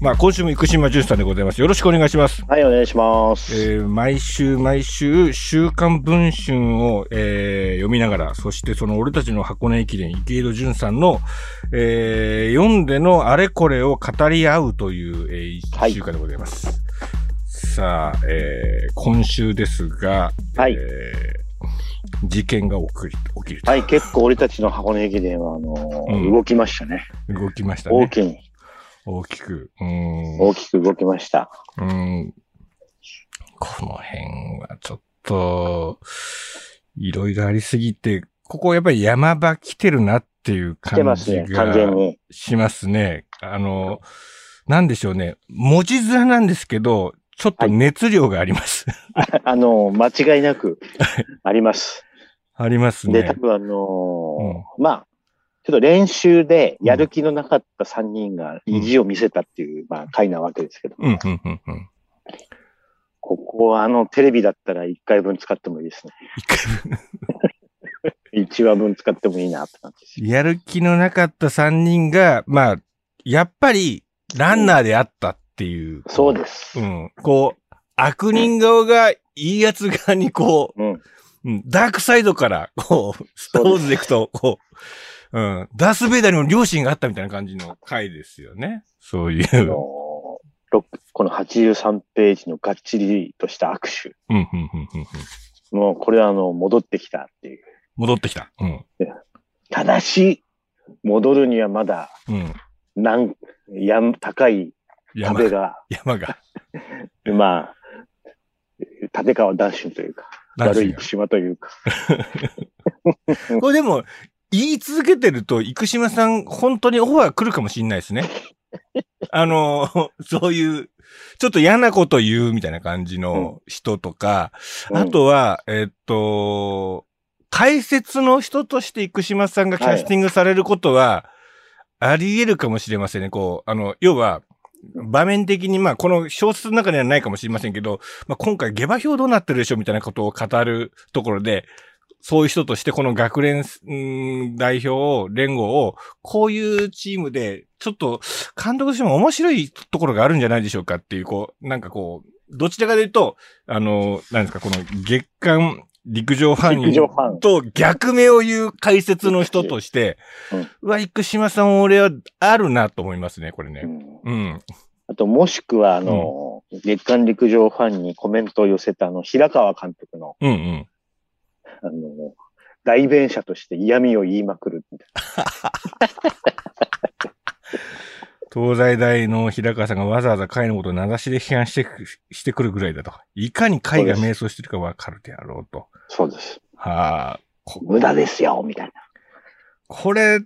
まあ、今週も生島淳さんでございます。よろしくお願いします。はい、お願いします。えー、毎週毎週、週刊文春を、えー、読みながら、そしてその俺たちの箱根駅伝、池井戸淳さんの、えー、読んでのあれこれを語り合うという、えー、一週間でございます。はい、さあ、えー、今週ですが、はい。えー、事件が起き起きるはい、結構俺たちの箱根駅伝は、あのーうん、動きましたね。動きましたね。大きい。大きく。大きく動きました。うん。この辺はちょっと、いろいろありすぎて、ここやっぱり山場来てるなっていう感じがしますね。あの、なんでしょうね。文字面なんですけど、ちょっと熱量があります。はい、あの、間違いなく、あります。ありますね。で、多分あのーうん、まあ、ちょっと練習でやる気のなかった3人が意地を見せたっていう、まあ、回なわけですけど。ここはあの、テレビだったら1回分使ってもいいですね。1回分 ?1 話分使ってもいいなって感じです。やる気のなかった3人が、まあ、やっぱり、ランナーであったっていう。うん、そうです。うん。こう、悪人側がいいやつ側にこう、うん、ダークサイドから、こう、スターウォーズでいくと、こう、うん。ダース・ベイダーにも両親があったみたいな感じの回ですよね。そういう。この83ページのがっちりとした握手。うん、うん、うん、うん。もうこれはあの、戻ってきたっていう。戻ってきた。うん。ただし、戻るにはまだ、うん。なん、や高い壁が。山が。まあ、立川ダッシュというか、悪い島というか。これでも、言い続けてると、生島さん、本当にオファー来るかもしんないですね。あの、そういう、ちょっと嫌なこと言うみたいな感じの人とか、うん、あとは、えっと、解説の人として生島さんがキャスティングされることは、あり得るかもしれませんね。こう、あの、要は、場面的に、まあ、この小説の中にはないかもしれませんけど、まあ、今回下馬評どうなってるでしょみたいなことを語るところで、そういう人としてこの学連、代表を、連合を、こういうチームで、ちょっと、監督としても面白いところがあるんじゃないでしょうかっていう、こう、なんかこう、どちらかというと、あの、なんですか、この月間陸上ファンと逆目を言う解説の人として、うん、わ、生島さん俺はあるなと思いますね、これね。うん。うん、あと、もしくは、あの、うん、月間陸上ファンにコメントを寄せた、あの、平川監督の、うんうん。あの、代弁者として嫌味を言いまくるみたいな。東西大の平川さんがわざわざ会のことを名指しで批判してしてくるぐらいだと。いかに会が迷走してるかわかるであろうと。そうです。はあ。無駄ですよ、みたいな。これ、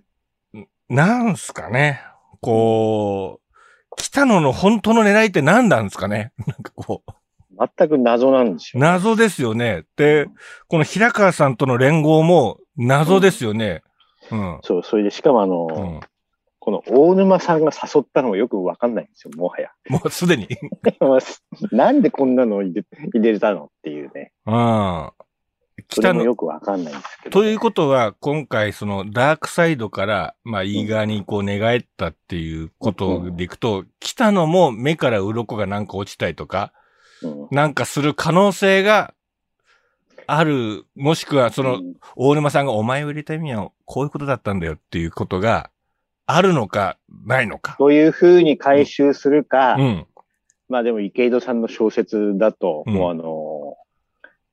なんすかね。こう、北野の本当の狙いって何なんですかね。なんかこう。全く謎なんですよ、ね。謎ですよね。で、この平川さんとの連合も謎ですよね。うん。うん、そう、それでしかもあの、うん、この大沼さんが誘ったのもよくわかんないんですよ、もはや。もうすでに なんでこんなの入れ入れたのっていうね。うん。北のよくわかんないんですけど、ね、ということは、今回そのダークサイドから、まあ、いい側にこう寝返ったっていうことでいくと、うん、北野も目から鱗がなんか落ちたりとか、なんかする可能性がある、もしくはその、大沼さんがお前を入れた意味はこういうことだったんだよっていうことがあるのか、ないのか。というふうに回収するか、うん、まあでも池井戸さんの小説だと、うん、もうあの、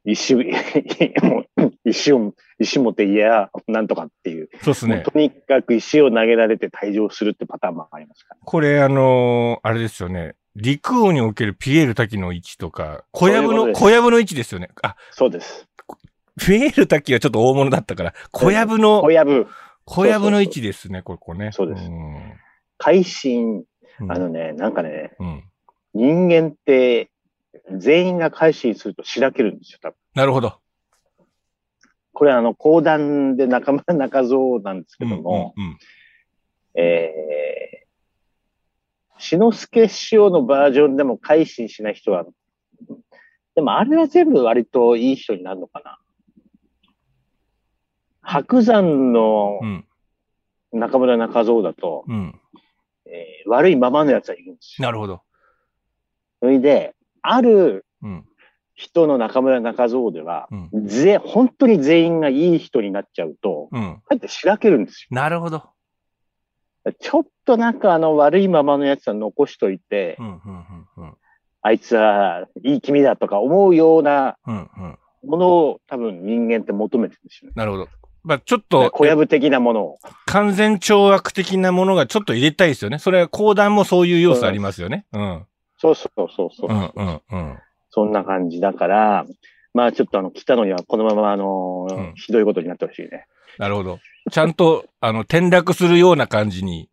石、石を、石持っていや、なんとかっていう。そうですね。とにかく石を投げられて退場するってパターンもありますから、これあのー、あれですよね。陸王におけるピエール滝の位置とか、小籔の、小籔の位置ですよね。あ、そうです。ピエール滝はちょっと大物だったから、小籔の、小籔。小籔の位置ですね、ここね。そうです。改心、あのね、なんかね、うん、人間って全員が改心するとしらけるんですよ、多分。なるほど。これあの、講談で仲間中蔵なんですけども、うんうんうん、えー、篠介師匠のバージョンでも改心しない人は、でもあれは全部割といい人になるのかな。白山の中村中蔵だと、うん、えー、悪いままのやつはいるんですよ。なるほど。それで、あるうん。人の中村中蔵では、うん。ぜ、本当に全員がいい人になっちゃうと、うん。かえってしらけるんですなるほど。よ。ちょっとなんかあの悪いままのやつは残しといて、うん、うん、うん、うん。あいつはいい君だとか思うような。ものを多分人間って求めてるんですよね。なるほど。まあちょっと、小籔的なものを。完全懲悪的なものがちょっと入れたいですよね。それは講談もそういう要素ありますよね。うん。そうそうそうそう。うん、うん、うん。そんな感じだから、まあちょっとあの、来たのにはこのままあの、うんひどいことになってほしいね。なるほど。ちゃんと、あの、転落するような感じに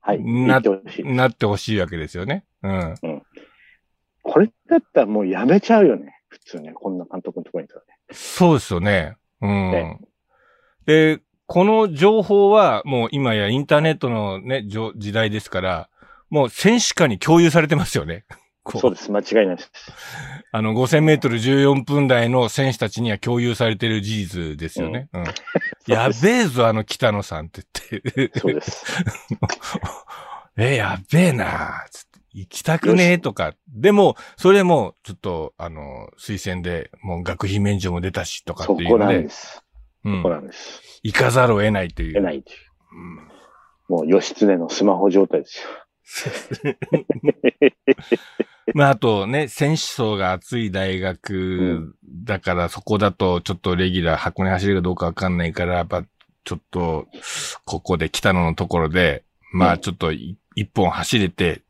はい。な言ってほしい。なってほしいわけですよね。うん。これだったらもうやめちゃうよね。普通ね。こんな監督のところにいたらね。そうですよね。うん。ねで、この情報はもう今やインターネットのね、時代ですから、もう選手間に共有されてますよね。こそうです。間違いないです。あの、5000メートル14分台の選手たちには共有されてる事実ですよね。うん。やべえぞ、あの北野さんって言って。そうです。え、やべえなつって行きたくねえとか。でも、それも、ちょっと、あの、推薦で、もう学費免除も出たし、とかっていうのでそこなんで、す。うそこなんんです。行かざるを得ないという。出ないという。うんもう義経のスマホ状態ですよ。まあ、あとね、選手層が厚い大学だから、そこだとちょっとレギュラー、箱根走れるかどうかわかんないから、やっぱ、ちょっと、ここで北野のところで、まあ、うんちょっとい一本走れて、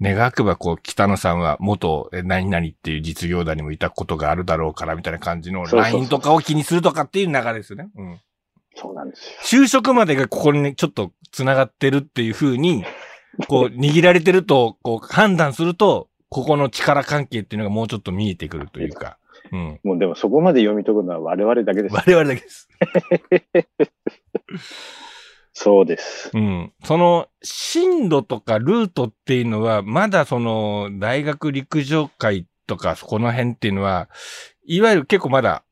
願くばこう、北野さんは元え何々っていう実業団にもいたことがあるだろうから、みたいな感じのそうそうそう LINE とかを気にするとかっていう流れですよね。うん。そうなんですよ。就職までがここにね、ちょっと繋がってるっていう風に、こう、握られてると、こう、判断すると、ここの力関係っていうのがもうちょっと見えてくるというか、うん。もうでもそこまで読み解くのは我々だけです。我々だけです。そうです。うん。その、進路とかルートっていうのは、まだその、大学陸上会とか、そこの辺っていうのは、いわゆる結構まだ、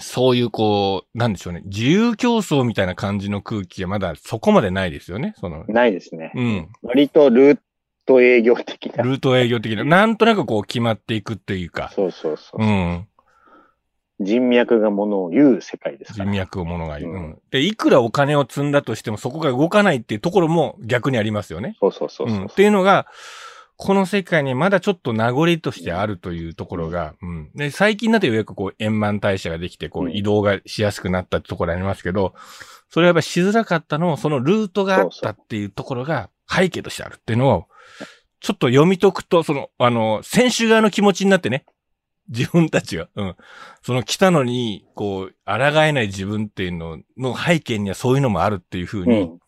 そういうこう、なんでしょうね、自由競争みたいな感じの空気がまだそこまでないですよね、その、ないですね。うん。割とルート営業的な。ルート営業的な、なんとなくこう決まっていくっていうか、そうそうそう。うん。人脈がものを言う世界ですから。人脈を物が言う。ううんん。で、いくらお金を積んだとしてもそこが動かないっていうところも逆にありますよね。そうそうそうそう。うん。っていうのが、この世界にまだちょっと名残としてあるというところが、うん。で、最近だとようやくこう円満代謝ができて、こううん移動がしやすくなったってところありますけど、それはやっぱりしづらかったのを、そのルートがあったっていうところが背景としてあるっていうのを、ちょっと読み解くと、その、あの、選手側の気持ちになってね、自分たちが、うん。その来たのに、こう、抗えない自分っていうのの背景にはそういうのもあるっていうふうにうん。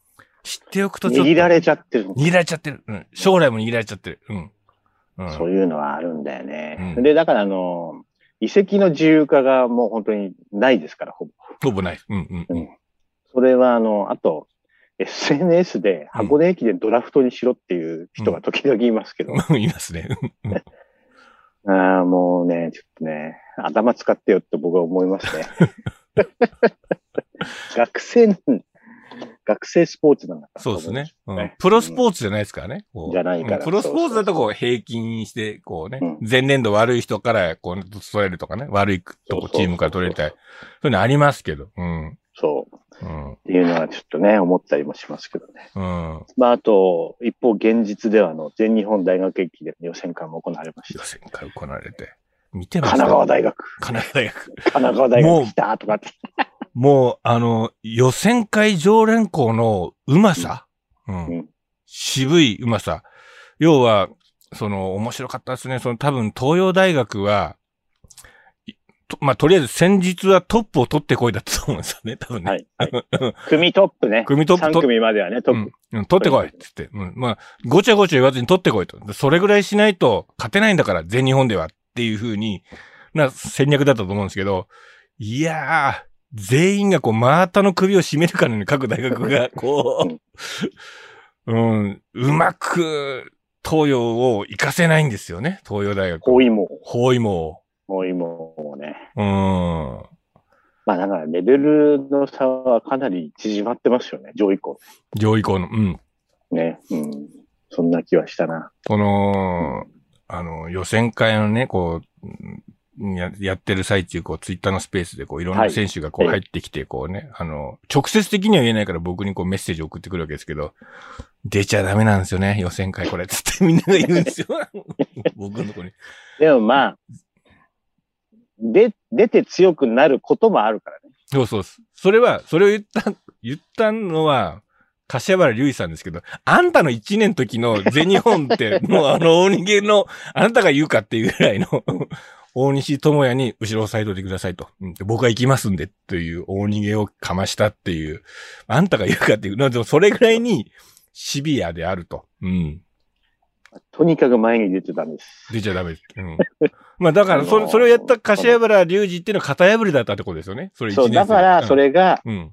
知っておくとちょっと。握られちゃってる。握られちゃってる。うん。将来も握られちゃってる。うん。うん。そういうのはあるんだよね。うんで、だからあの、遺跡の自由化がもう本当にないですから、ほぼ。ほぼない。うんうんうん。それはあの、あと、SNS で箱根駅伝ドラフトにしろっていう人が時々いますけど、うん。いますね。うん ああ、もうね、ちょっとね、頭使ってよって僕は思いますね。学生の、学生スポーツなんだから。そうですね。うんねプロスポーツじゃないですからね。こうじゃないからうんプロスポーツだとこう平均して、こうねうん、前年度悪い人からこう取れるとかね、悪いとこチームから取れたり、そういうのありますけど。うん。そう。うん。っていうのはちょっとね、思ったりもしますけどね。うん。まあ、あと、一方、現実では、あの、全日本大学駅伝予選会も行われました。予選会行われて。見てま神した奈川大学、神奈川大学。神奈川大学来たとかって。もう、あの、予選会常連校のうまさ、うんうん渋いうまさ。要は、その、面白かったですね。その、多分、東洋大学は、まあ、とりあえず先日はトップを取ってこいだったと思うんですよね、多分ね。はい。はい組トップね。組トップ3組まではね、トッうんプ。、うん、取ってこいっつって。うん、まあ、ごちゃごちゃ言わずに取ってこいと。それぐらいしないと勝てないんだから、全日本ではっていう風に、な戦略だったと思うんですけど、いやー、全員がこう、真綿の首を絞めるかのように各大学が、こう、うん、うまく、東洋を活かせないんですよね、東洋大学。包囲網。包囲網。包囲網をね。うん。まあ、だから、レベルの差はかなり縮まってますよね、上位校。上位校の、うん。ね。うん。そんな気はしたな。この、あの、予選会のね、こう、ややってる最中、こう、ツイッターのスペースで、こう、いろんな選手がこう入ってきて、こうね、あの、直接的には言えないから僕にこうメッセージ送ってくるわけですけど、出ちゃダメなんですよね、予選会これ、つってみんなが言うんですよ。僕のとこに。でもまあ、で、出て強くなることもあるからね。そうそうそれは、それを言った、言ったのは、柏原隆二さんですけど、あんたの1年の時の全日本って、もうあの大逃げの、あなたが言うかっていうぐらいの大西智也に後ろを押さえといてくださいと。うん、僕は行きますんで、という大逃げをかましたっていう、あんたが言うかっていう、でもそれぐらいにシビアであると。うん。とにかく前に出てたんです。出ちゃダメです。うん。まあだから、それ、それをやった柏原隆二っていうのは型破りだったってことですよね。それそう、だから、それが、うん、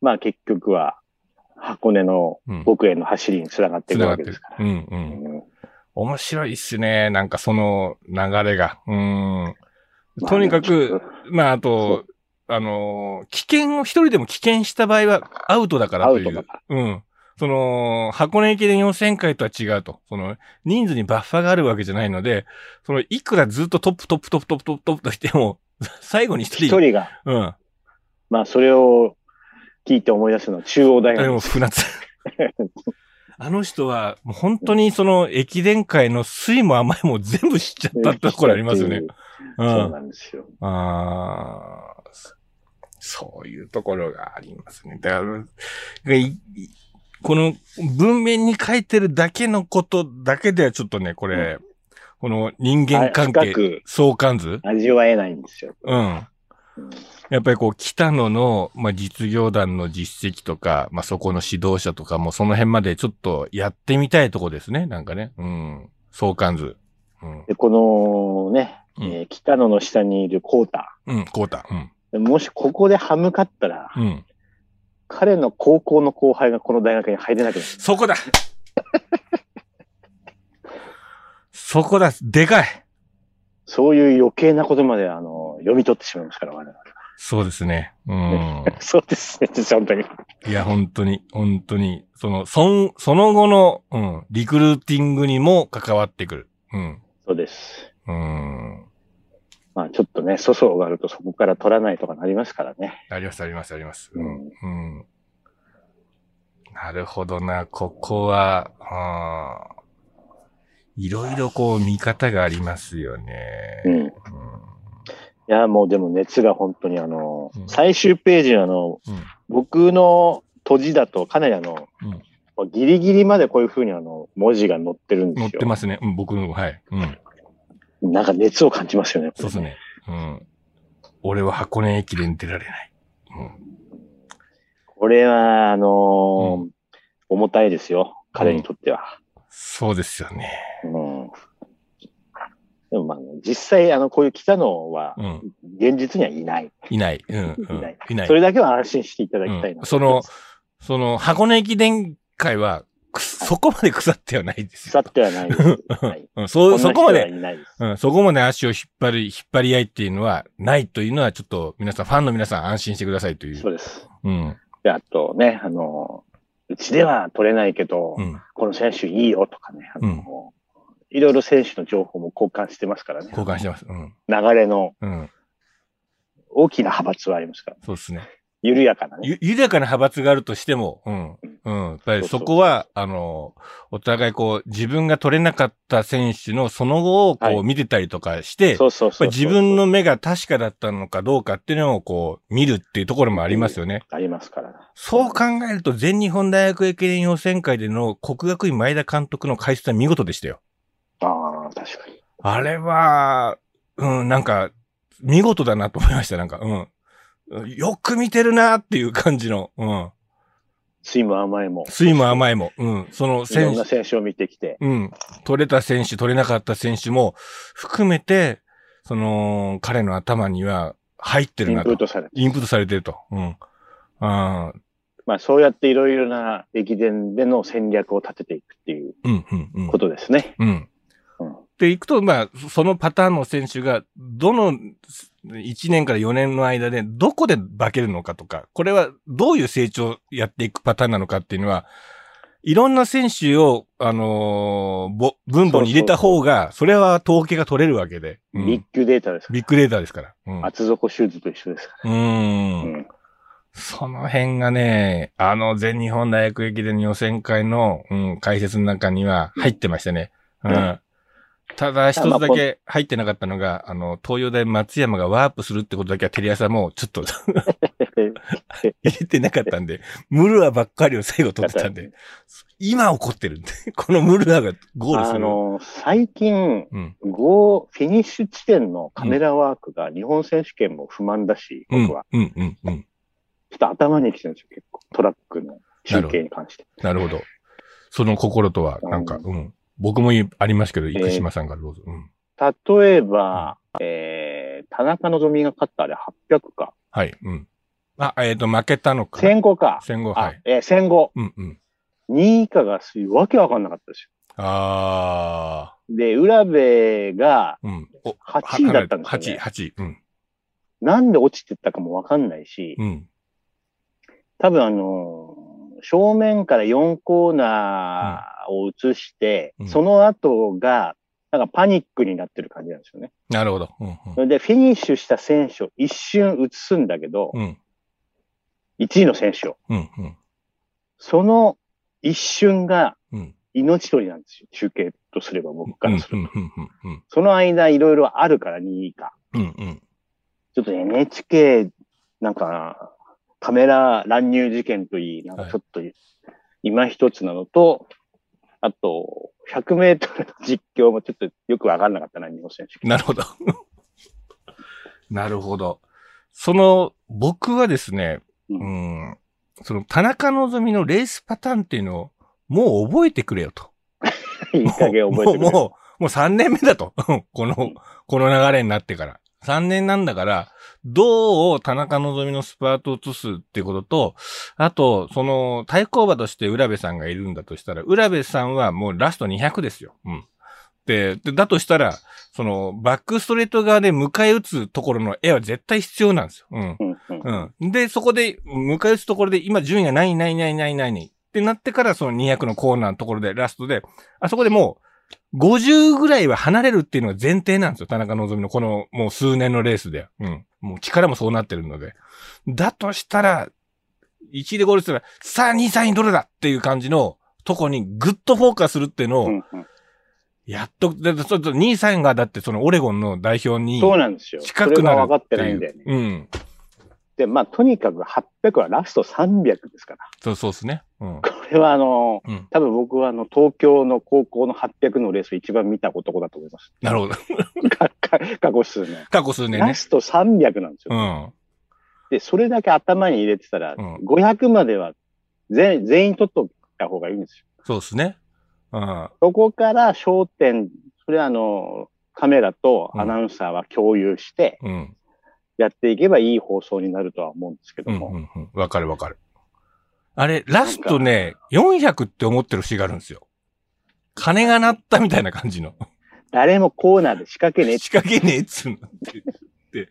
まあ結局は、箱根の僕への走りにつながっていくわけですから。うん、うん、うん。面白いっすね。なんかその流れが。うん。とにかく、まああと、あの、危険を一人でも危険した場合はアウトだからという。うん。その、箱根駅伝予選会とは違うと。その、人数にバッファがあるわけじゃないので、その、いくらずっとトップトップトップトップトップトップとしても、最後に一人。一人が。うん。まあ、それを聞いて思い出すのは中央大学。でも、船津。あの人は、もう本当にその駅伝会の酸いも甘いも全部知っちゃったってところありますよね。うん、そうなんですよ。ああ、そういうところがありますね。だから、この文面に書いてるだけのことだけではちょっとね、これ、うん、この人間関係、相関図？味わえないんですよ。うん。やっぱりこう、北野の、まあ、実業団の実績とか、まあ、そこの指導者とかも、その辺までちょっとやってみたいとこですね。なんかね。うん。相関図。うん、で、このね、うん、えー、北野の下にいるコータ。うん、コータ。うん。もしここで歯向かったら、うん。彼の高校の後輩がこの大学に入れなくなる。そこだそこだでかいそういう余計なことまで、あの、読み取ってしまいますから、我々。そうですね。うん。そうですね、本当に。いや、本当に、本当に。その、そその後の、うん、リクルーティングにも関わってくる。うん。そうです。うん。まあちょっとね、粗相があるとそこから取らないとかなりますからね。あります、あります、あります。うん。うん。なるほどな、ここは、あいろいろこう見方がありますよね。うん。うん、いや、もうでも熱が本当にあの、うん、最終ページのあの、うん、僕の閉じだとかなりあの、ギリギリまでこういうふうにあの、文字が載ってるんですよ。載ってますね。うん、僕の、はい。うん。なんか熱を感じますよね。ねそうですね。うん。俺は箱根駅伝出られない。うん。これは、あのーうん、重たいですよ。彼にとっては。うん、そうですよね。うん。でもまあ、実際、あの、こういう来たのは、現実にはいない。いない。うん。いない。いない。それだけは安心していただきたいな、その、その、箱根駅伝会は、そこまで腐ってはないですよ。腐ってはないです。はい、そう、そこまで、うん、そこまで足を引っ張り、引っ張り合いっていうのはないというのは、ちょっと皆さん、ファンの皆さん安心してくださいという。そうです。うん。で、あとね、あの、うちでは取れないけど、うん、この選手いいよとかね、あの、うん、いろいろ選手の情報も交換してますからね。交換してます。うん、流れの、うん、大きな派閥はありますから、そうですね。緩やかなね。緩やかな派閥があるとしても、うん。うん。やっぱりそこは、あの、お互いこう、自分が取れなかった選手のその後をこう見てたりとかして、そうそうそう自分の目が確かだったのかどうかっていうのをこう、見るっていうところもありますよね。ありますから。そう考えると、全日本大学駅伝予選会での国学院前田監督の解説は見事でしたよ。ああ、確かに。あれは、うん、なんか、見事だなと思いました、なんか、うん。よく見てるなっていう感じの、うん。スイム甘いも。スイム甘いも。うん。その選手。いろんな選手を見てきて。うん。取れた選手、取れなかった選手も含めて、その、彼の頭には入ってるなと。インプットされてる。インプットされてると。うん。あまあそうやっていろいろな駅伝での戦略を立てていくっていうことですね。うん、うん、うん。で、いくと、まあ、そのパターンの選手が、どの1年から4年の間でどこで化けるのかとか、これはどういう成長をやっていくパターンなのかっていうのは、いろんな選手を、あのー、分母に入れた方が、それは統計が取れるわけで。うん、ビッグデータですビッグデータですから。うん、厚底シューズと一緒ですから。うん。うんその辺がね、あの全日本大学駅伝予選会の、うん、解説の中には入ってましたね。うん。うん、ただ一つだけ入ってなかったのが、あの、東洋大松山がワープするってことだけはテレ朝もちょっと 入れてなかったんで、ムルアばっかりを最後取ってたんで、今起こってるんで、このムルアがゴールする。あの、最近、うん、ゴー、フィニッシュ地点のカメラワークが日本選手権も不満だし、僕は。うん、うん、うん。ちょっと頭に来てるんですよ、結構。トラックの集計に関して。なるほど。その心とは、なんか、うん。僕もありますけど、生島さんからどうぞ。うん、例えば、えー、田中希実が勝ったあれ800か。はい。うん。あ、えっ、ー、と、負けたのか。戦後か。戦後、はい。えー、戦後。うんうん。2位以下がわけわかんなかったですよ。ああ。で、浦部が、8位だったんですよ、ね。8位、8位。うん。なんで落ちてったかもわかんないし、うん。多分あのー、正面から4コーナーを映して、うん、その後が、なんかパニックになってる感じなんですよね。なるほど。うんうん、で、フィニッシュした選手を一瞬映すんだけど、うん、1位の選手を。うんうん、その一瞬が命取りなんですよ。中継とすれば僕からすると。その間いろいろあるから2位以下。うんうん、ちょっと NHK なんかカメラ乱入事件といい、なんかちょっと今一つなのと、はい、あと、100メートルの実況もちょっとよくわかんなかったな、日本選手なるほど。なるほど。その、僕はですね、うん、ん、その田中希実のレースパターンっていうのを、もう覚えてくれよと。いい加減覚えてくれもう、もう、もう3年目だと。この、この流れになってから。3年なんだから、銅を田中希実のスパートを移すってことと、あと、その、対抗馬として浦部さんがいるんだとしたら、浦部さんはもうラスト200ですよ。うん。で、でだとしたら、その、バックストレート側で迎え撃つところの絵は絶対必要なんですよ。うん。うん。で、そこで、迎え撃つところで、今順位がないないないないないに。ってなってから、その200のコーナーのところで、ラストで、あそこでもう、50ぐらいは離れるっていうのが前提なんですよ。田中希実のこのもう数年のレースで。うん。もう力もそうなってるので。だとしたら、1でゴールしたら、さあ2、3位どれだっていう感じのとこにグッとフォーカスするっていうのを、やっと、だちょっと2、3がだってそのオレゴンの代表に、そうなんですよ。近くなる分かってないんだよね。うん。で、まあ、とにかく800はラスト300ですから。そうそうですね。うん、これはあの、うん、多分僕はあの、東京の高校の800のレースを一番見た男だと思います。なるほど。過去数年。過去数年ね。ラスト300なんですよ。うん、で、それだけ頭に入れてたら、うん、500までは全全員取っとった方がいいんですよ。そうですね。うん、そこから焦点、それはあの、カメラとアナウンサーは共有して、うんやっていけばいい放送になるとは思うんですけども。わ、うんうん、かるわかる。あれ、ラストね、400って思ってる節があるんですよ。金が鳴ったみたいな感じの。誰もコーナーで仕掛けねえ仕掛けねえっつうのって。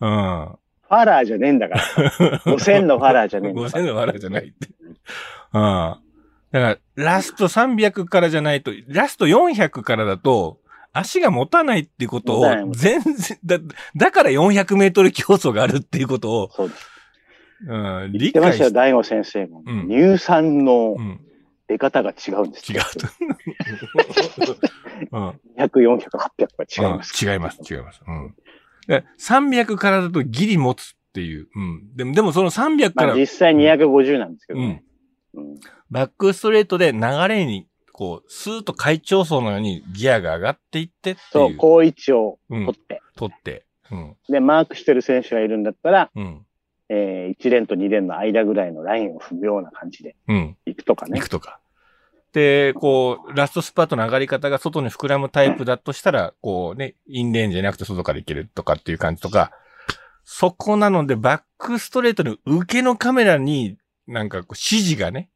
うん。ファラーじゃねえんだから。5000のファラーじゃねえんだから。5000のファラーじゃないって。うん。だから、ラスト300からじゃないと、ラスト400からだと、足が持たないっていうことを、全然、だ、だから400メートル競争があるっていうことを、そうです。うん、理解して。ましたよ、大悟先生も。うん、乳酸の出方が違うんです、違うと。うん、200、400、800は違います、うん。違います、違います。うん。300からだとギリ持つっていう。うん。でも、でもその300から。まあ、実際250なんですけどね。うん。バックストレートで流れにこう、スーッと会長層のようにギアが上がっていってっていう。そう、高位置を取って。うん、取って。うん。で、マークしてる選手がいるんだったら、うん。えー、1連と2連の間ぐらいのラインを踏むような感じで、うん。行くとかね。行くとか。で、こう、ラストスパートの上がり方が外に膨らむタイプだとしたら、こうね、インレーンじゃなくて外から行けるとかっていう感じとか、そこなので、バックストレートの受けのカメラに、なんかこう指示がね、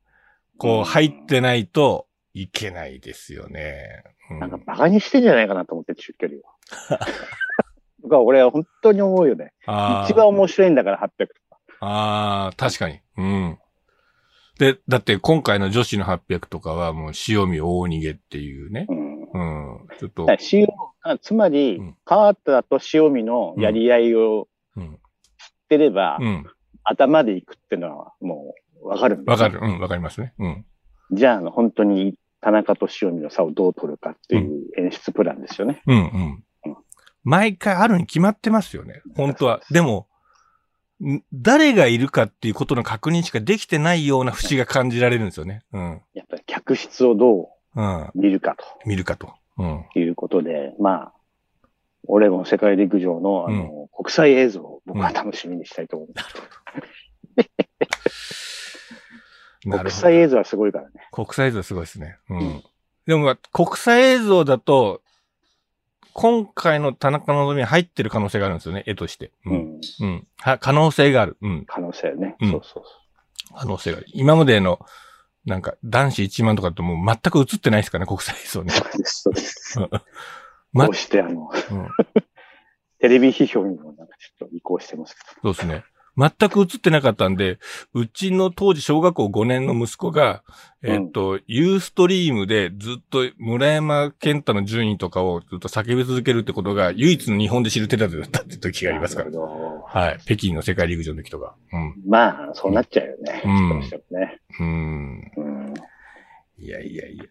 こう入ってないと、いけないですよね。うん、なんか馬鹿にしてんじゃないかなと思って、中距離は。僕は俺は本当に思うよね。一番面白いんだから800とか。ああ、確かに。うん。で、だって今回の女子の800とかはもう塩見大逃げっていうね。うん。うん。ちょっと。塩、つまり、うん、川田と塩見のやり合いを知ってれば、うん。頭で行くっていうのはもうわかるんわかる。うん、わかりますね。うん。じゃあ、あの、本当に田中と塩見の差をどう取るかっていう演出プランですよね。うん、うん、うん。毎回あるに決まってますよね。本当は。でも、誰がいるかっていうことの確認しかできてないような節が感じられるんですよね。うん。やっぱり客室をどう見るかと。見るかと。うん。いうことで、まあ、オレゴン世界陸上の、あの、うん、国際映像を僕は楽しみにしたいと思います。うん、国際映像はすごいからね。国際映像はすごいですね。うん。でも、国際映像だと、今回の田中希実に入ってる可能性があるんですよね、絵として。うん。うん。は、可能性がある。うん。可能性ね。うん、そうそうそう。可能性がある。今までの、なんか、男子1万とかともう全く映ってないですからね、国際映像ね。そうです、そうです。ま、こうしてあの、うん、テレビ批評にもなんかちょっと移行してますけど。そうですね。全く映ってなかったんで、うちの当時小学校5年の息子が、えっ、と、ユーストリームでずっと村山健太の順位とかをずっと叫び続けるってことが唯一の日本で知る手立てだったって時がありますから。はい。北京の世界陸上の時とか。うん。まあ、そうなっちゃうよね。うん。ね、うん。うん。いやいやいや。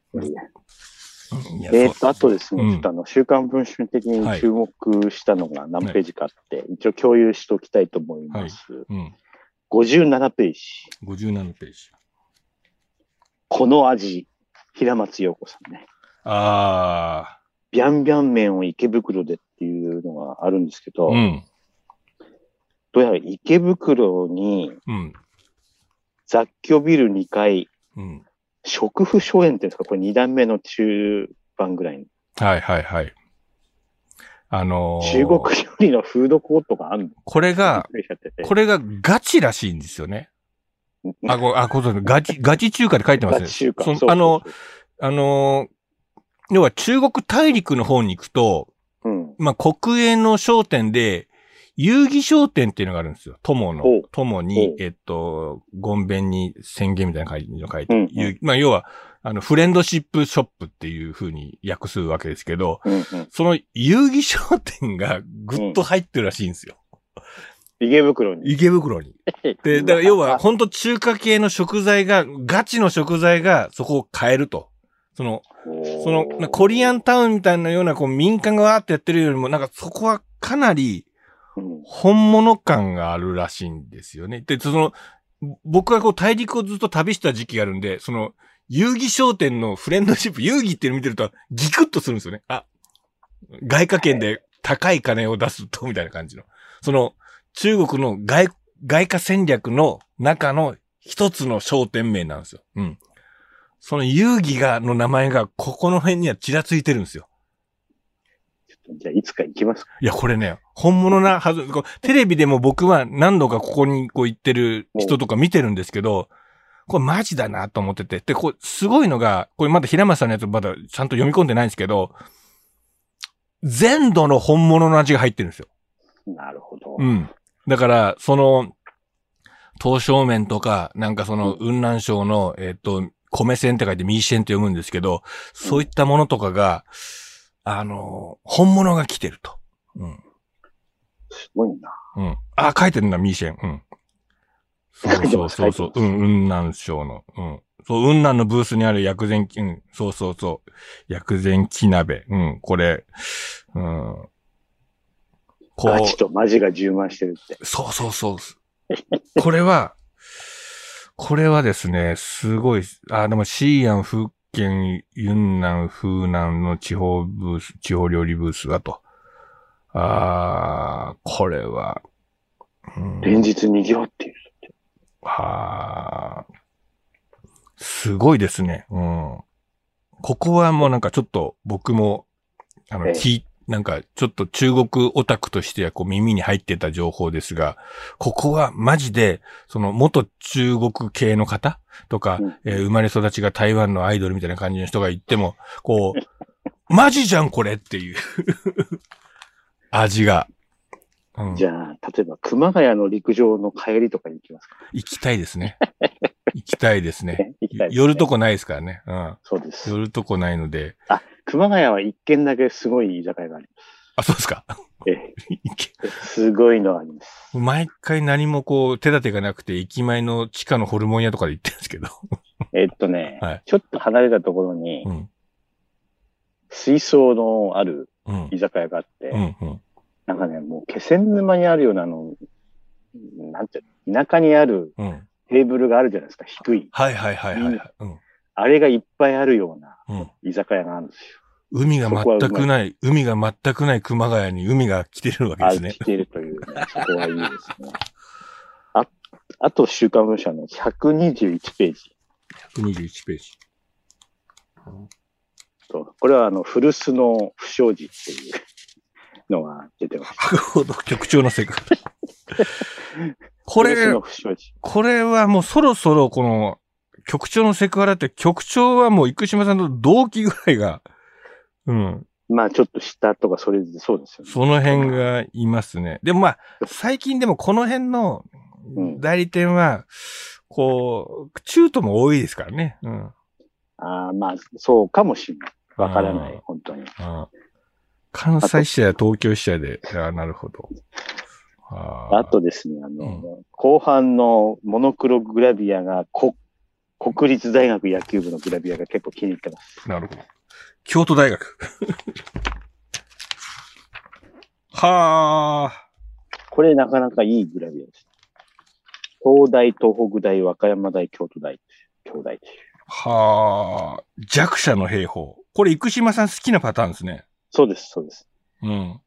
えっと、あとですね、ちょっとあの、週刊文春的に注目したのが何ページかあって、一応共有しておきたいと思います。うん、57ページ。57ページ。この味、平松陽子さんね。ああ。ビャンビャン麺を池袋でっていうのがあるんですけど、うん、どうやら池袋に、雑居ビル2階、うん食府書園っていうんですか？これ2段目の中盤ぐらいに。はいはいはい。あのー、中国料理のフードコートがあるの？これが、これがガチらしいんですよね。あ、こ、あ、こガチ、ガチ中華で書いてますね。ガチ中華。そあの、あのー、要は中国大陸の方に行くと、うん、まあ、国営の商店で、遊戯商店っていうのがあるんですよ。友の。友に、えっと、ゴンベンに宣言みたいな書いて、書いて、うんうん、まあ、要は、あの、フレンドシップショップっていう風に訳すわけですけど、うんうん、その遊戯商店がぐっと入ってるらしいんですよ。池袋に。池袋に。で、だから要は、ほんと中華系の食材が、ガチの食材がそこを変えると。その、その、コリアンタウンみたいなようなこう民間がわーってやってるよりも、なんかそこはかなり、本物感があるらしいんですよね。で、その、僕がこう大陸をずっと旅した時期があるんで、その、遊戯商店のフレンドシップ、遊戯っていうの見てるとギクッとするんですよね。あ、外貨圏で高い金を出すと、みたいな感じの。その、中国の外、外貨戦略の中の一つの商店名なんですよ。うん。その遊戯が、の名前がここの辺にはちらついてるんですよ。じゃあ、いつか行きますか？いや、これね、本物なはず、テレビでも僕は何度かここにこう行ってる人とか見てるんですけど、これマジだなと思ってて。で、これすごいのが、これまだ平松さんのやつまだちゃんと読み込んでないんですけど、全土の本物の味が入ってるんですよ。なるほど。うん。だから、その、東正面とか、なんかその、雲南省の、えっ、と、米線って書いてミーシェンって読むんですけど、そういったものとかが、あの、本物が来てると。うん。すごいな。うん。あ、書いてるんだ、ミーシェン。うん。そうそうそうそう。うん、雲南省の。うん。そう、雲南のブースにある薬膳、うん、そうそうそう。薬膳木鍋。うん、これ、うん。こう。ガチとマジが充満してるって。そうそうそう。これは、これはですね、すごい、あ、でもシーアン風県ユンナン、フーナンの地方ブース、地方料理ブースだと。ああ、これは、うん、連日賑わっているって。はあ、すごいですね。うん。ここはもうなんかちょっと僕も、あの、聞いなんか、ちょっと中国オタクとしてはこう耳に入ってた情報ですが、ここはマジで、その元中国系の方とか、うん、えー、生まれ育ちが台湾のアイドルみたいな感じの人が言っても、こう、マジじゃんこれっていう味が。うん、じゃあ、例えば熊谷の陸上の帰りとかに行きますか？行きたいですね。行きたいですね。行きたい寄るとこないですからね。うん。そうです。寄るとこないので。あ、熊谷は一軒だけすごい居酒屋があります。あ、そうですか？ええ。すごいのあります。毎回何もこう、手立てがなくて、駅前の地下のホルモン屋とかで行ってるんですけど。えっとね、はい、ちょっと離れたところに、うん、水槽のある居酒屋があって、うんうん、なんかね、もう気仙沼にあるような、あの、なんて田舎にあるテーブルがあるじゃないですか、低い。はいはいはいはい、うん。あれがいっぱいあるような居酒屋があるんですよ。海が全くない、海が全くない熊谷に海が来てるわけですね。来てるという、ね、そこはいいですね。あ、あと週刊文社の121ページ。121ページ。とこれはあの、古巣の不祥事っていうのが出てます。なるほど、局長のセク。これ、これはもうそろそろこの、局長のセクハラって局長はもう生島さんと同期ぐらいがうん。まあちょっと下とかそれでそうですよね。その辺がいますね。でもまあ、最近でもこの辺の代理店は、こう、中途も多いですからね。うん。ああ、まあ、そうかもしれない。わからない、本当に。関西支社や東京支社で、あなるほど。あとですね、あの、うん、後半のモノクログラビアが、こ国立大学野球部のグラビアが結構気に入ってます。なるほど。京都大学。はあ。これなかなかいいグラビアです。東大、東北大、和歌山大、京都大、京大はあ。弱者の兵法。これ、生島さん好きなパターンですね。そうです、そうです。うん。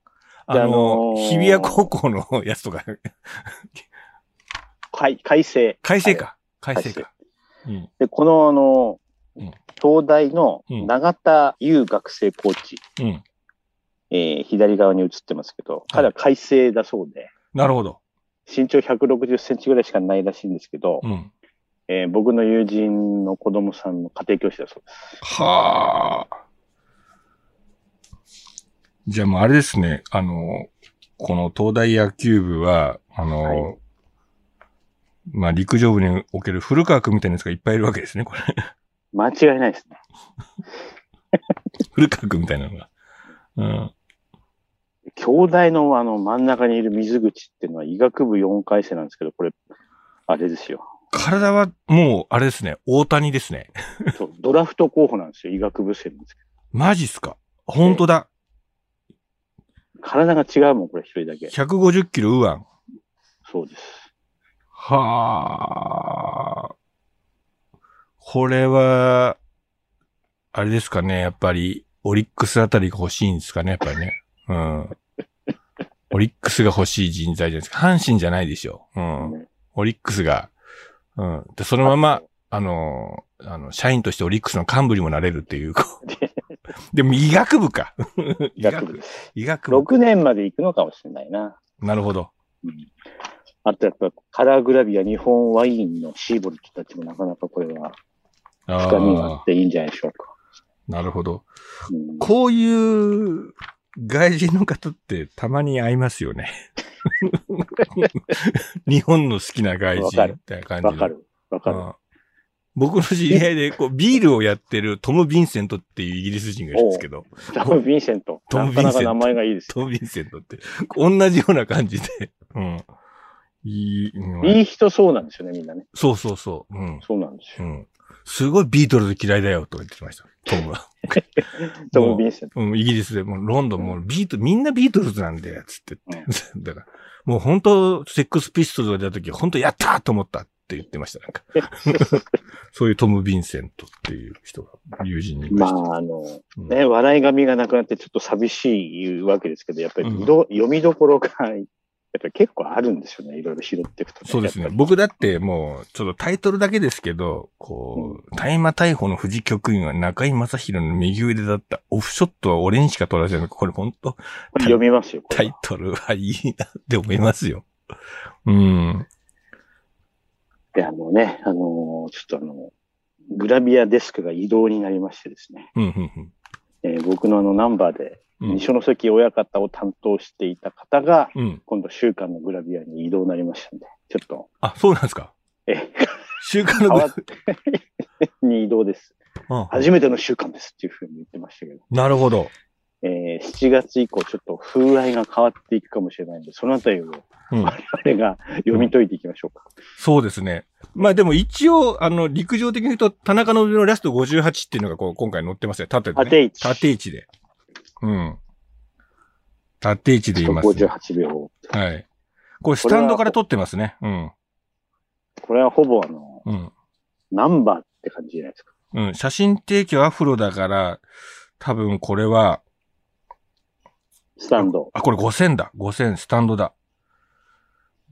あの、あのー、日比谷高校のやつとか改、改正。改正か。改正か。うん、で、この、あの、東大の永田優学生コーチ、うん、えー、左側に映ってますけど、彼は改正だそうで、なるほど。身長160センチぐらいしかないらしいんですけど、うん、えー、僕の友人の子供さんの家庭教師だそうです。はあ。じゃあもうあれですね、あの、この東大野球部は、あの、はい、まあ陸上部における古川君みたいなやつがいっぱいいるわけですね、これ。間違いないですね。古川君みたいなのが。うん。兄弟のあの真ん中にいる水口っていうのは医学部4回生なんですけど、これ、あれですよ。体はもう、あれですね、大谷ですね。そう、ドラフト候補なんですよ、医学部生なんですけど。マジっすか？本当だ。体が違うもん、これ一人だけ。150キロ右腕。そうです。はあ。これは、あれですかね、やっぱり、オリックスあたりが欲しいんですかね、やっぱりね。うん。オリックスが欲しい人材じゃないですか。阪神じゃないでしょ。うん。オリックスが、うん。で、そのまま、あの、あの、社員としてオリックスの幹部にもなれるっていう。でも医学部か。医学部。医学部。6年まで行くのかもしれないな。なるほど。うん、あとやっぱカラーグラビア日本ワインのシーボルトたちもなかなかこれは深みがあっていいんじゃないでしょうか。なるほど。うん、こういう外人の方ってたまに会いますよね。日本の好きな外人って感じ。わかる。わかる。僕の知り合いで、こう、ビールをやってるトム・ヴィンセントっていうイギリス人がいるんですけど。トム・ヴィンセント。トム・ヴィンセント。名前がいいです、トム・ヴィンセントって。同じような感じで。うん。いい、うん、いい人そうなんですよね、みんなね。そうそうそう。うん。そうなんですよ。うん。すごいビートルズ嫌いだよとか言ってました。トムは。トム・ビンセント。うん、イギリスで、もうロンドンもビート、みんなビートルズなんだよ、つって だから、もう本当セックスピストルが出た時、本当やったと思ったって言ってました、なんか。そういうトム・ヴィンセントっていう人が友人にいました。まあ、あの、うん、ね、笑い神がなくなってちょっと寂しいわけですけど、やっぱり、うん、読みどころがやっぱり結構あるんですよね。いろいろ拾っていくと、ね、そうですね。僕だってもう、ちょっとタイトルだけですけど、こう、大麻逮捕の富士局員は中井正宏の右腕だったオフショットは俺にしか取らせない。これ本当読みますよ。タイトルはいいなって思いますよ。うん。で、あのね、あのー、ちょっとあの、グラビアデスクが移動になりましてですね。うんうんうんえー、僕のあのナンバーで二所ノ関親方を担当していた方が、うん。今度週刊のグラビアに移動になりましたんで、ちょっと、あ、そうなんですか。え、週刊の変わって、に移動です。うん初めての週刊ですっていうふうに言ってましたけど、なるほど。えー7月以降ちょっと風合いが変わっていくかもしれないんで、そのあたりをうん。我々が読み解いていきましょうか。そうですね。まあでも一応、あの、陸上的に言うと、田中ののラスト58っていうのがこう今回載ってますよ。縦で、ね。縦位置。縦位置で。うん。縦位置で言います、ね。58秒。はい。これスタンドから撮ってますね。うん。これはほぼあの、うん。ナンバーって感じじゃないですか。うん。写真提供アフロだから、多分これは、スタンド。あ、これ5000だ。5000スタンドだ。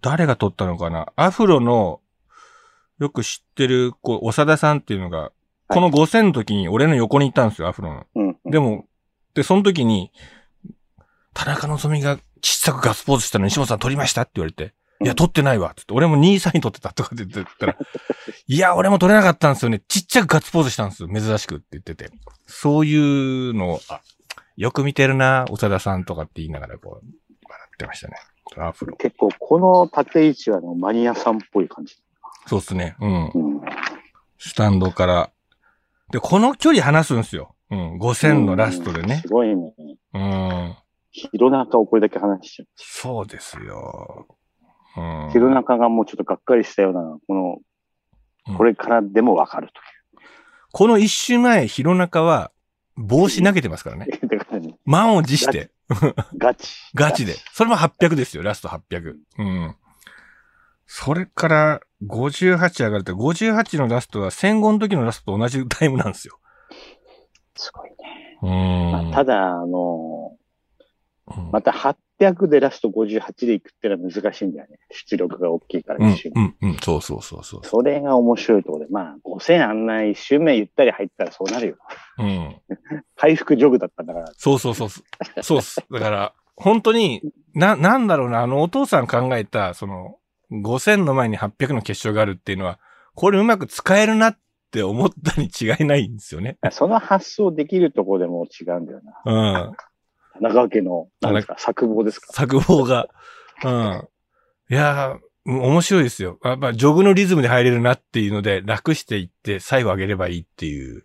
誰が撮ったのかなアフロの、よく知ってる、こう、長田さんっていうのが、この5000の時に俺の横にいたんですよ、アフロの。うん。でも、で、その時に、田中希実が小さくガッツポーズしたのに西本さん撮りましたって言われて、いや、うん撮ってないわ。つって、俺も2位サイン撮ってたとかって言ってたら、いや、俺も撮れなかったんですよね。ちっちゃくガッツポーズしたんですよ。珍しくって言ってて。そういうのを、あ、よく見てるな、長田さんとかって言いながらこう、笑ってましたね。アフロ。結構この縦位置はあのマニアさんっぽい感じ。そうっすね。うん。うん。スタンドから。で、この距離離すんですよ。うん。5000のラストでねす。ごいね。うん。弘中をこれだけ話しちゃそうですよ。うんう。。弘中がもうちょっとがっかりしたような、このうん、これからでもわかるこの一周前、弘中は、帽子投げてます からね、満を持して、ガチ。ガチ で。それも800ですよ、ラスト800。うん。それから、58上がると、58のラストは戦後の時のラストと同じタイムなんですよ。すごいね。うん。まあただ、あの、うんまた800でラスト58でいくってのは難しいんだよね。出力が大きいからうん一瞬。、うん、うん、そうそうそうそう。それが面白いところで、まあ、5000あんな一周目ゆったり入ったらそうなるよ。うん。回復ジョグだったんだから。そうそうそうそう。そうっす。だから、本当に、な、なんだろうな、あの、お父さん考えた、その、5000の前に800の決勝があるっていうのは、これうまく使えるなって思ったに違いないんですよね。その発想できるところでも違うんだよな。うん。田中家の、なんですか、作望ですか。作望が。うん。いやー、面白いですよ。やっぱ、ジョグのリズムで入れるなっていうので、楽していって、最後上げればいいっていう。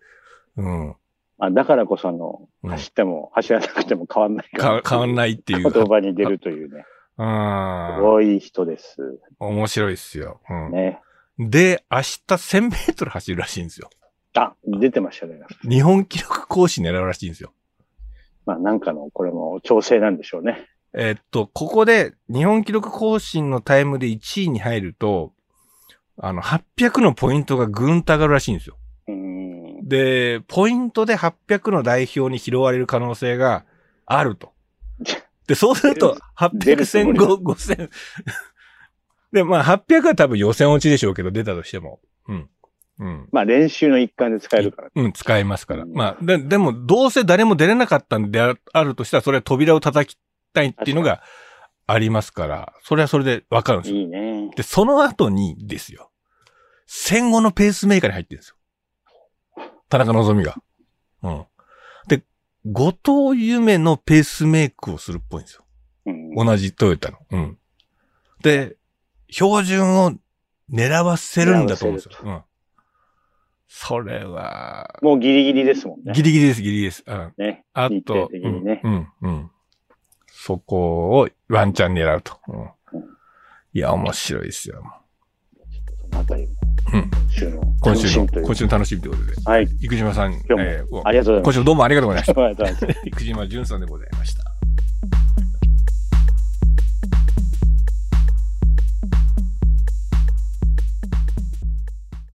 うん。あだからこそ、あの、うん走っても、走らなくても変わんないから。か変わんないっていう。言葉に出るというね。す うん。ごい人です。面白いですよ。うん。ね。で、明日1000メートル走るらしいんですよ。あ、出てましたね。日本記録更新狙うらしいんですよ。まあ、なんかの、これも調整なんでしょうね。えーっと、ここで日本記録更新のタイムで1位に入ると、あの、800のポイントがぐんと上がるらしいんですよ。で、ポイントで800の代表に拾われる可能性があると。で、そうすると、800、出るつもり1500、5000。で、まあ、800は多分予選落ちでしょうけど、出たとしても。うん。うん。まあ、練習の一環で使えるから。うん、使えますから。うんまあ、で、でも、どうせ誰も出れなかったんでああるとしたら、それは扉を叩きたいっていうのがありますから、それはそれでわかるんですよ。いいね。で、その後にですよ。戦後のペースメーカーに入ってるんですよ。田中希実が。うん。で、後藤夢のペースメイクをするっぽいんですよ。うん。同じトヨタの。うん。で、標準を狙わせるんだと思うんですよ。うん。それは、もうギリギリですもんね。ギリギリです、ギリギリです。うん。ね。あと、ねうん、うん、うん。そこをワンチャン狙うと。うんうんいや、面白いですよ。あたりもうん。今週の、今週の楽しみということで。はい。生島さん、今日もえーありがとうございま今週もどうもありがとうございましす。ありがとうございます。た。生島淳さんでございました。